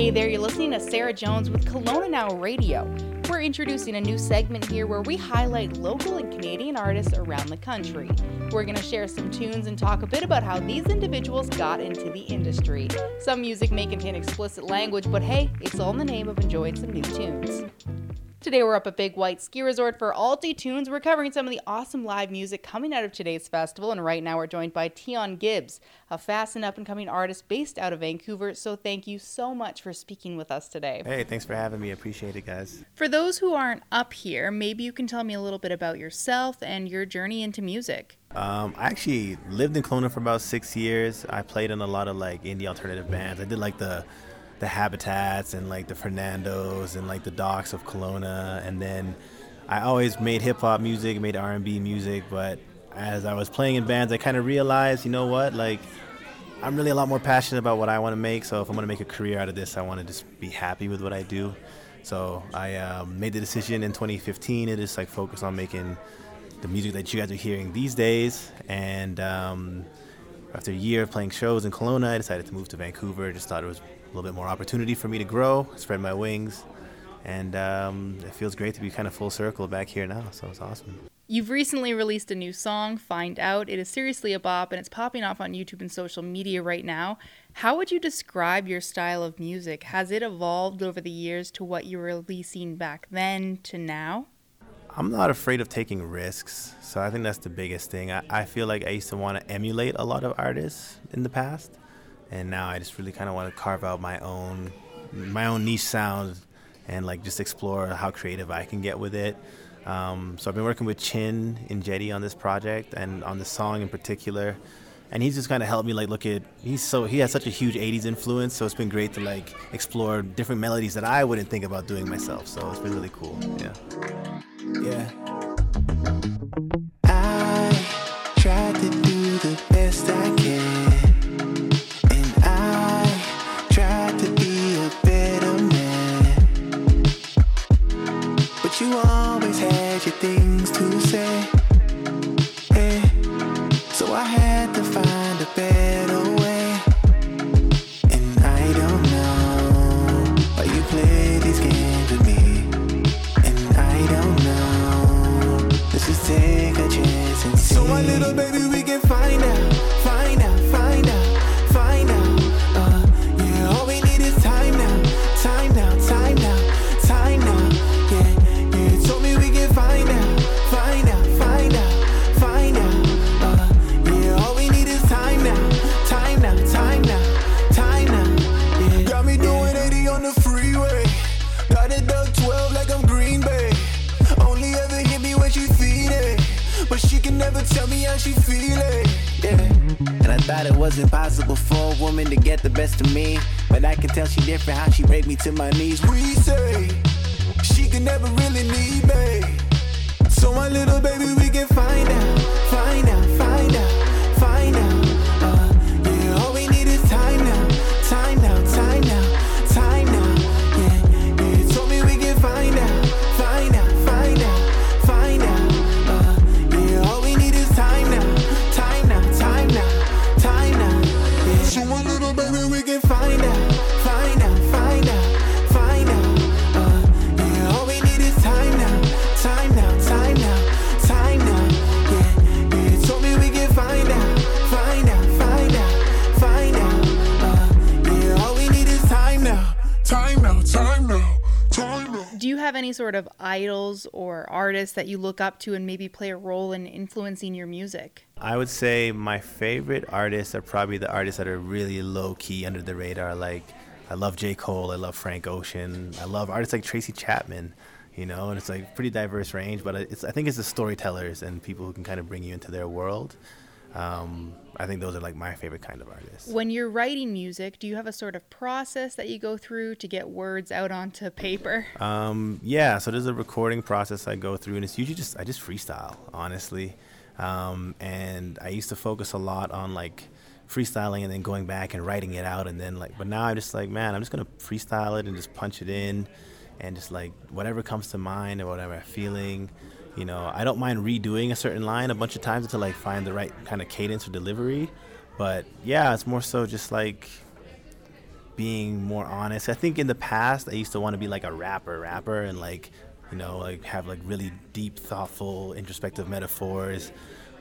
Hey there, you're listening to Sarah Jones with Kelowna Now Radio. We're introducing a new segment here where we highlight local and Canadian artists around the country. We're going to share some tunes and talk a bit about how these individuals got into the industry. Some music may contain explicit language, but hey, it's all in the name of enjoying some new tunes. Today we're up at Big White Ski Resort for Altitunes. We're covering some of the awesome live music coming out of today's festival, and right now we're joined by Tion Gibbs, a fast and up and coming artist based out of Vancouver. So thank you so much for speaking with us today. Hey, thanks for having me. Appreciate it, guys. For those who aren't up here, maybe you can tell me a little bit about yourself and your journey into music. Um, I actually lived in Kelowna for about six years. I played in a lot of like indie alternative bands. I did like the the Habitats and like the Fernandos and like the Docks of Kelowna. And then I always made hip hop music, made R&B music. But as I was playing in bands, I kind of realized, you know what, like I'm really a lot more passionate about what I want to make. So if I'm going to make a career out of this, I want to just be happy with what I do. So I um, made the decision in 2015 to just like focus on making the music that you guys are hearing these days. And um, after a year of playing shows in Kelowna, I decided to move to Vancouver. I Just thought it was little bit more opportunity for me to grow, spread my wings, and um, it feels great to be kind of full circle back here now. So it's awesome. You've recently released a new song, Find Out. It is seriously a bop and it's popping off on YouTube and social media right now. How would you describe your style of music? Has it evolved over the years to what you were releasing back then to now? I'm not afraid of taking risks. So I think that's the biggest thing. I, I feel like I used to want to emulate a lot of artists in the past and now I just really kind of want to carve out my own my own niche sound and like just explore how creative I can get with it. Um, so I've been working with Chin and Jetty on this project and on this song in particular, and he's just kind of helped me like look at he's so he has such a huge 80s influence so it's been great to like explore different melodies that I wouldn't think about doing myself. So it's been really cool. Yeah. Yeah little baby, woman to get the best of me. But I can tell she different how she raped me to my knees. We say she can never really need me. So my little baby, we can find out, find out, find out, any sort of idols or artists that you look up to and maybe play a role in influencing your music? I would say my favorite artists are probably the artists that are really low key under the radar. Like, I love J. Cole, I love Frank Ocean, I love artists like Tracy Chapman, you know, and it's like pretty diverse range, but it's, I think it's the storytellers and people who can kind of bring you into their world. Um, I think those are like my favorite kind of artists. When you're writing music, do you have a sort of process that you go through to get words out onto paper? Um, yeah, so there's a recording process I go through, and it's usually just I just freestyle, honestly. Um, and I used to focus a lot on like freestyling and then going back and writing it out, and then like, but now I'm just like, man, I'm just gonna freestyle it and just punch it in, and just like whatever comes to mind or whatever I'm feeling. You know, I don't mind redoing a certain line a bunch of times until I find the right kind of cadence or delivery. But yeah, it's more so just like being more honest. I think in the past I used to want to be like a rapper, rapper, and like you know like have like really deep, thoughtful, introspective metaphors.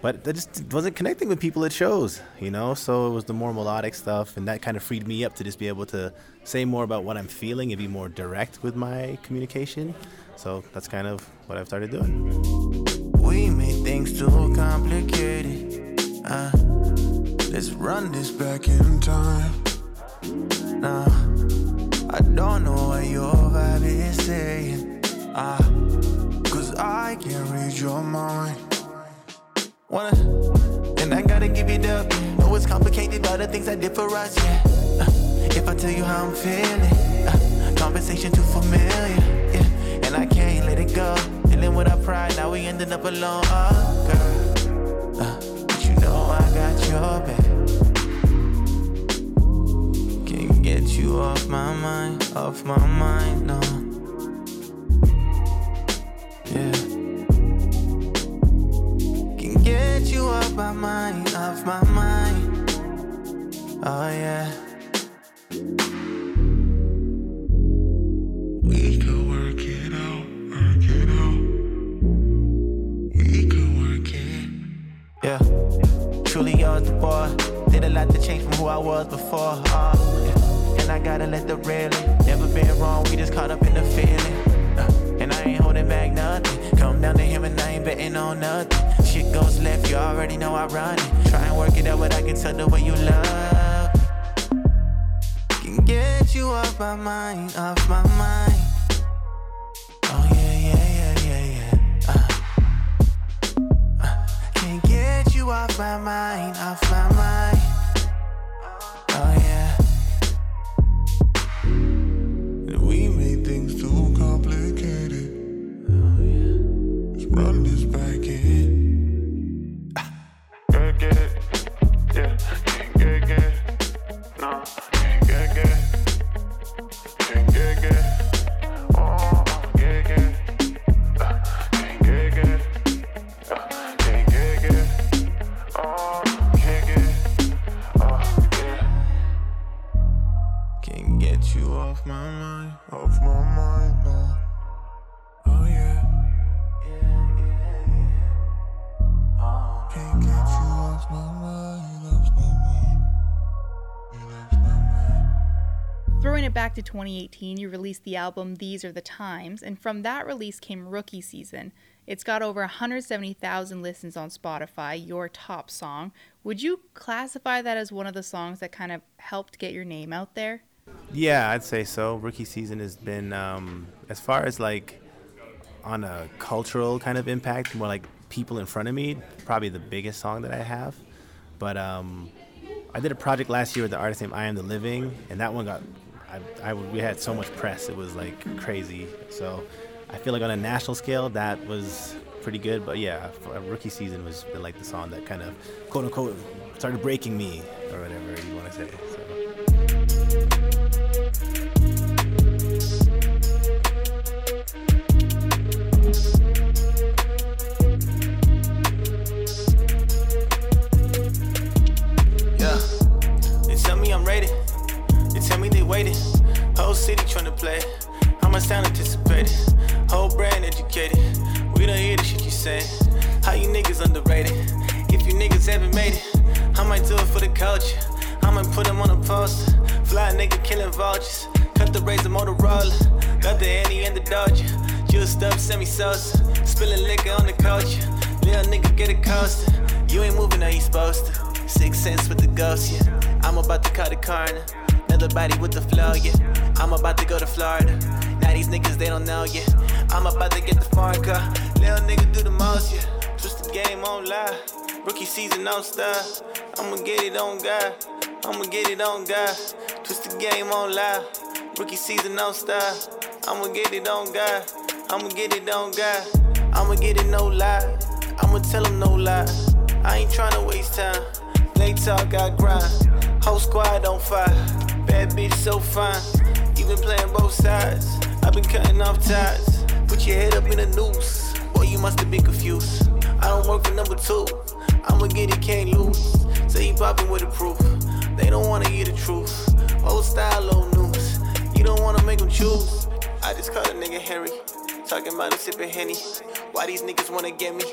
But that just wasn't connecting with people at shows, you know. So it was the more melodic stuff, and that kind of freed me up to just be able to say more about what I'm feeling and be more direct with my communication. So that's kind of what I've started doing. We made things too complicated. Uh, let's run this back in time. Nah, I don't know what your vibe is saying. Uh, cause I can't read your mind. Wanna, and I gotta give it up. Know it's complicated, but the things I did for us, yeah. Uh, if I tell you how I'm feeling, uh, conversation too familiar yeah. and I can't let it go. Dealing with our pride, now we ending up alone. Oh, yours. Did a lot to change from who I was before. Uh. And I gotta let the railing. Never been wrong, we just caught up in the feeling. Uh, and I ain't holding back nothing. Come down to him and I ain't betting on nothing. Shit goes left, you already know I run it. Try and work it out, but I can tell the way you love. Can get you off my mind, off my mind. You off my mind, off my mind. Oh yeah. We made things too complicated. Oh yeah. Let's run Throwing it back to 2018, you released the album These Are the Times, and from that release came Rookie Season. It's got over 170,000 listens on Spotify, your top song. Would you classify that as one of the songs that kind of helped get your name out there? Yeah, I'd say so. Rookie season has been, um, as far as like on a cultural kind of impact, more like people in front of me, probably the biggest song that I have. But um, I did a project last year with the artist named I Am the Living, and that one got, I, I, we had so much press, it was like crazy. So I feel like on a national scale, that was pretty good. But yeah, rookie season was like the song that kind of quote unquote started breaking me or whatever you want to say. City tryna play. How much sound anticipated? Whole brand educated. We don't hear the shit you say. How you niggas underrated? If you niggas haven't made it, I might do it for the culture. I might put them on a poster. Fly nigga killing vultures. Cut the razor Motorola. Got the Annie and the Dodger. Juiced up semi sauce. Spilling liquor on the culture. Little nigga get a coaster. You ain't moving how you supposed to. Six cents with the ghost, yeah. I'm about to cut the corner. Another body with the flow, yeah. I'm about to go to Florida. Now these niggas, they don't know, yeah. I'm about to get the foreign car. Little nigga do the most, yeah. Twist the game on live. Rookie season on style. I'ma get it on God. I'ma get it on God. Twist the game on live. Rookie season on style. I'ma get it on God. I'ma get it on God. I'ma get it no lie. I'ma tell him no lie. I ain't tryna waste time. They talk, I grind. Whole squad on fire. Bad bitch so fine. Been playing both sides. I've been cutting off ties. Put your head up in a noose. Boy, you must have been confused. I don't work for number two. I'ma get it, can't lose. Say you popping with the proof. They don't wanna hear the truth. Old style, old news. You don't wanna make them choose. I just called a nigga Henry. Talking about him sipping Henny. Why these niggas wanna get me?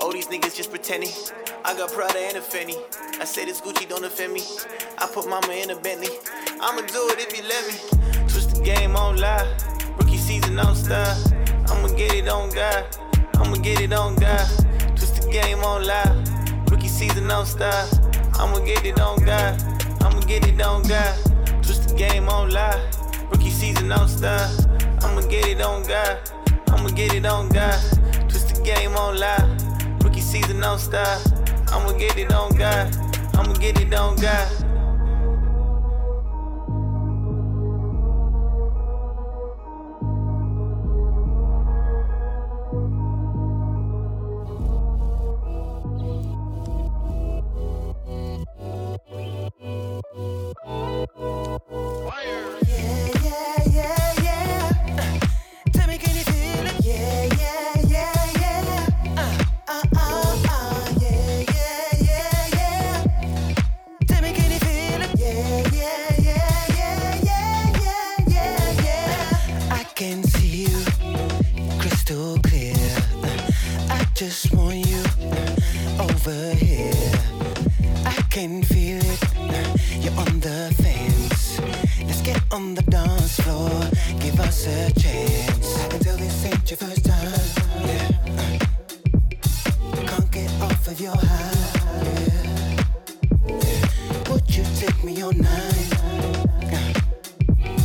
Oh, these niggas just pretending. I got Prada and a Fendi. I say this Gucci don't offend me. I put mama in a Bentley. I'ma do it if you let me. Game on live. Rookie season on style. I'ma get it on God. I'ma get it on God. Twist the game on live. Rookie season on style. I'ma get it on God. I'ma get it on God. Twist the game on live. Rookie season on style. I'ma get it on God. I'ma get it on God. Twist the game on live. Rookie season on style. I'ma get it on God. I'ma get it on God.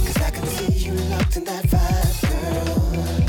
Cause I can see you locked in that vibe, girl.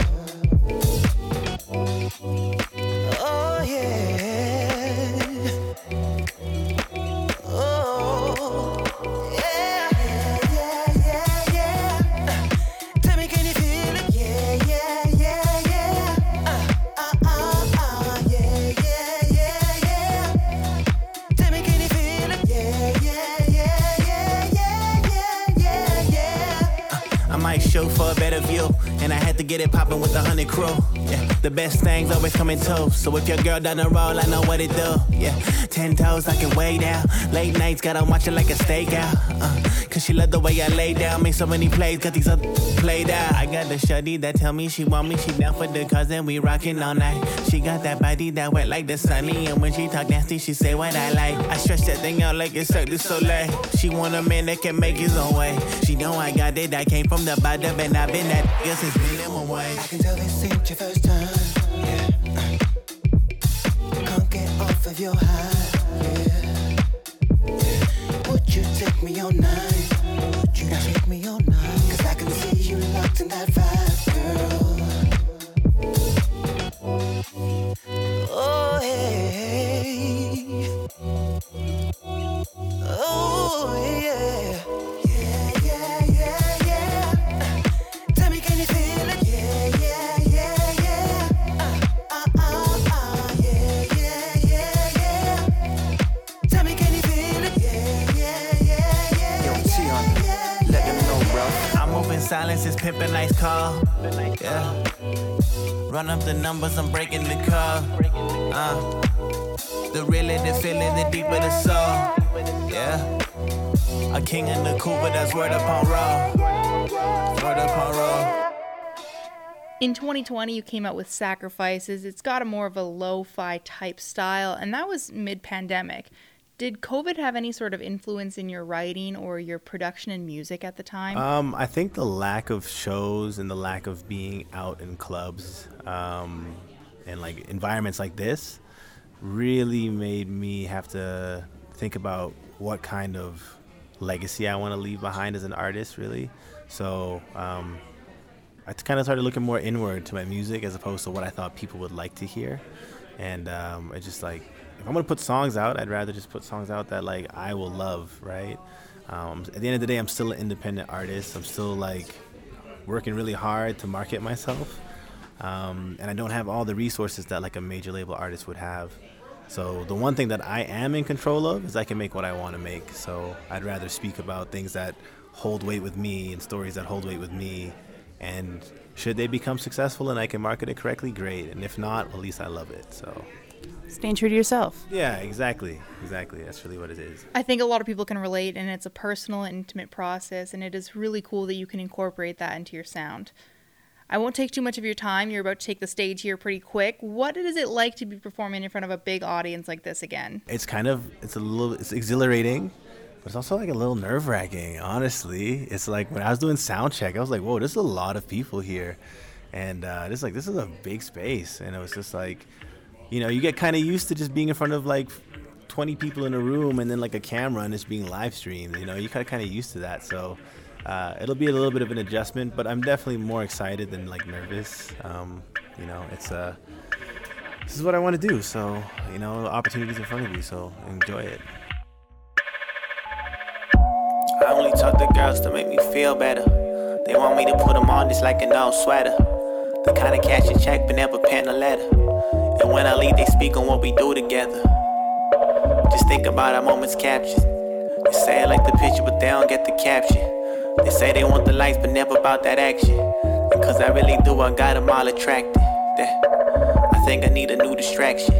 Might show for a better view. And I had to get it poppin' with the hundred crew. Yeah, the best things always come in twos. So if your girl down the roll, I know what it do. Yeah, ten toes, I can way down. Late nights, gotta watch it like a stakeout. Uh, Cause she love the way I lay down. Make so many plays, got these other played out. I got the shorty that tell me she want me. She down for the cousin, we rockin' all night. She got that body that wet like the sunny. And when she talk nasty, she say what I like. I stretch that thing out like it's Cirque du Soleil. She want a man that can make his own way. She know I got it, I came from the bottom and I've been that nigga since minimum wage. I can tell this ain't your first time. Yeah. Can't get off of your high. All night? Silence, it's pimpin' nice call. Yeah. Run up the numbers, I'm breaking the code. Uh. The realer the feeling, the deeper the soul. Yeah. A king in the but that's word upon roll. Word upon roll. In 2020, you came out with Sacrifices. It's got a more of a lo fi type style, and that was mid pandemic. Did COVID have any sort of influence in your writing or your production and music at the time? Um, I think the lack of shows and the lack of being out in clubs um, and like environments like this really made me have to think about what kind of legacy I want to leave behind as an artist, really. So um, I kind of started looking more inward to my music as opposed to what I thought people would like to hear. And um, I just like, if I'm gonna put songs out, I'd rather just put songs out that like I will love, right? Um, at the end of the day, I'm still an independent artist. I'm still like working really hard to market myself, um, and I don't have all the resources that like a major label artist would have. So the one thing that I am in control of is I can make what I want to make. So I'd rather speak about things that hold weight with me and stories that hold weight with me. And should they become successful and I can market it correctly, great. And if not, at least I love it. So Staying true to yourself. Yeah, exactly, exactly. That's really what it is. I think a lot of people can relate, and it's a personal and intimate process, and it is really cool that you can incorporate that into your sound. I won't take too much of your time. You're about to take the stage here pretty quick. What is it like to be performing in front of a big audience like this again? It's kind of it's a little it's exhilarating, but it's also like a little nerve wracking. Honestly, it's like when I was doing sound check, I was like, whoa, there's a lot of people here, and uh, this like this is a big space, and it was just like, you know, you get kind of used to just being in front of like 20 people in a room and then like a camera and it's being live streamed. You know, you kind of kind of used to that, so. Uh, it'll be a little bit of an adjustment, but I'm definitely more excited than like nervous. Um, you know, it's uh, this is what I want to do. So, you know, opportunities in front of you. So enjoy it. I only talk to girls to make me feel better. They want me to put them on just like an old sweater. The kind of cash you check but never pen a letter. And when I leave, they speak on what we do together. Just think about our moments captured. They say I like the picture, but they don't get the caption. They say they want the lights, but never about that action. Cause I really do, I got them all attracted. I think I need a new distraction.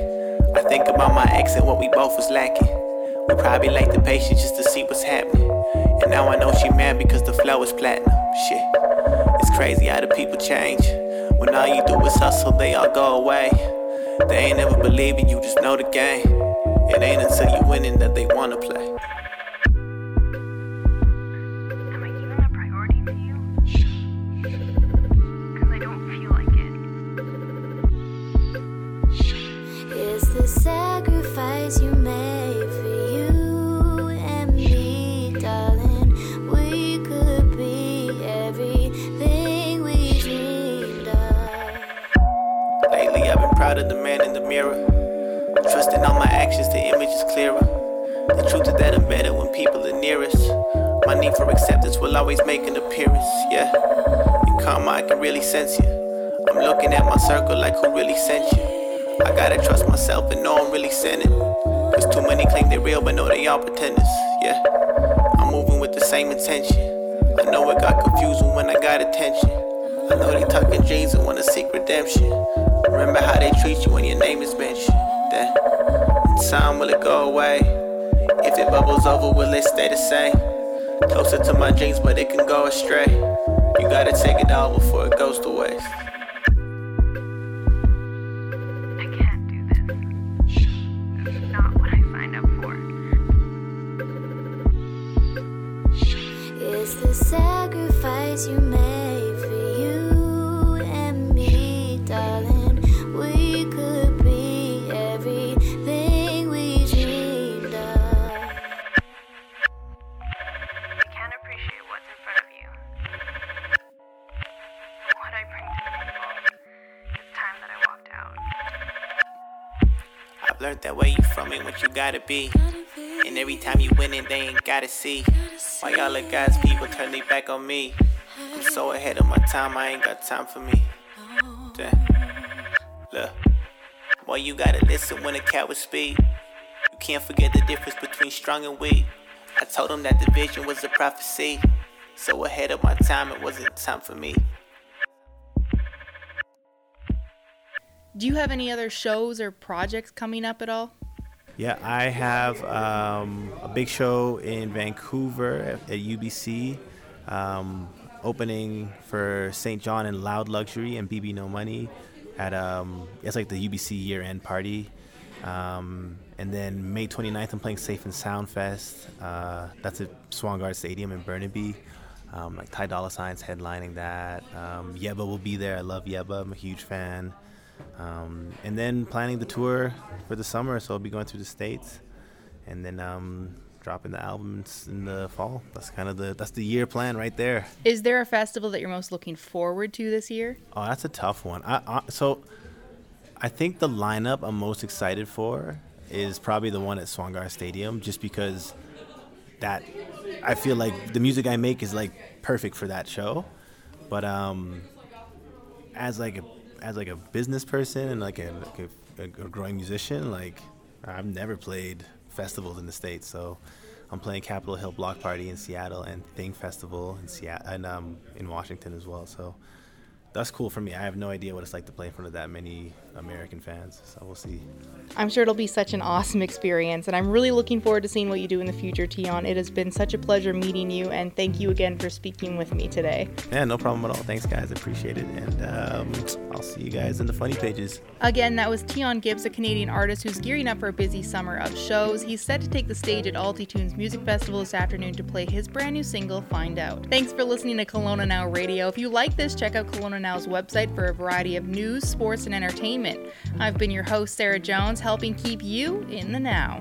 I think about my ex and what we both was lacking. We probably lacked the patience just to see what's happening. And now I know she mad because the flow is platinum. Shit, it's crazy how the people change. When all you do is hustle, they all go away. They ain't ever believing you, just know the game. It ain't until you winning that they wanna play. Mirror. Trusting all my actions, the image is clearer. The truth is that I'm better when people are nearest. My need for acceptance will always make an appearance, yeah. In karma, I can really sense you. I'm looking at my circle like who really sent you. I gotta trust myself and know I'm really sending. Cause too many claim they real, but know they all pretenders, yeah. I'm moving with the same intention. I know it got confusing when I got attention. I know they talking dreams and wanna seek redemption. Remember how they treat you when your name is mentioned. Then, in time, will it go away? If it bubbles over, will it stay the same? Closer to my dreams, but it can go astray. You gotta take it all before it goes to waste. Learned that where you from ain't what you gotta be. And every time you win it, they ain't gotta see. Why y'all let God's people turn their back on me? I'm so ahead of my time, I ain't got time for me. Damn. Look, boy, you gotta listen when a cat would speak. You can't forget the difference between strong and weak. I told him that the vision was a prophecy. So ahead of my time, it wasn't time for me. Do you have any other shows or projects coming up at all? Yeah, I have um, a big show in Vancouver at, at UBC, um, opening for St. John and Loud Luxury and BB No Money at um, it's like the UBC year-end party. Um, and then May 29th, I'm playing Safe and Sound Fest. Uh, that's at Swangard Stadium in Burnaby. Um, like Ty Dolla Sign's headlining that. Um, Yebba will be there. I love Yebba. I'm a huge fan. Um, and then planning the tour for the summer, so I'll be going through the states, and then um, dropping the albums in the fall. That's kind of the that's the year plan right there. Is there a festival that you're most looking forward to this year? Oh, that's a tough one. I, I so I think the lineup I'm most excited for is probably the one at Swangard Stadium, just because that I feel like the music I make is like perfect for that show. But um, as like a as like a business person and like a, like a, a growing musician, like I've never played festivals in the states, so I'm playing Capitol Hill Block Party in Seattle and Thing Festival in Seattle and um, in Washington as well. So that's cool for me. I have no idea what it's like to play in front of that many American fans. So we'll see. I'm sure it'll be such an awesome experience, and I'm really looking forward to seeing what you do in the future, Tion. It has been such a pleasure meeting you, and thank you again for speaking with me today. Yeah, no problem at all. Thanks, guys. Appreciate it. And um, I'll see you guys in the funny pages. Again, that was Tion Gibbs, a Canadian artist who's gearing up for a busy summer of shows. He's set to take the stage at Altitunes Music Festival this afternoon to play his brand new single, Find Out. Thanks for listening to Kelowna Now Radio. If you like this, check out Kelowna Now's website for a variety of news, sports, and entertainment. I've been your host, Sarah Jones, helping keep you in the now.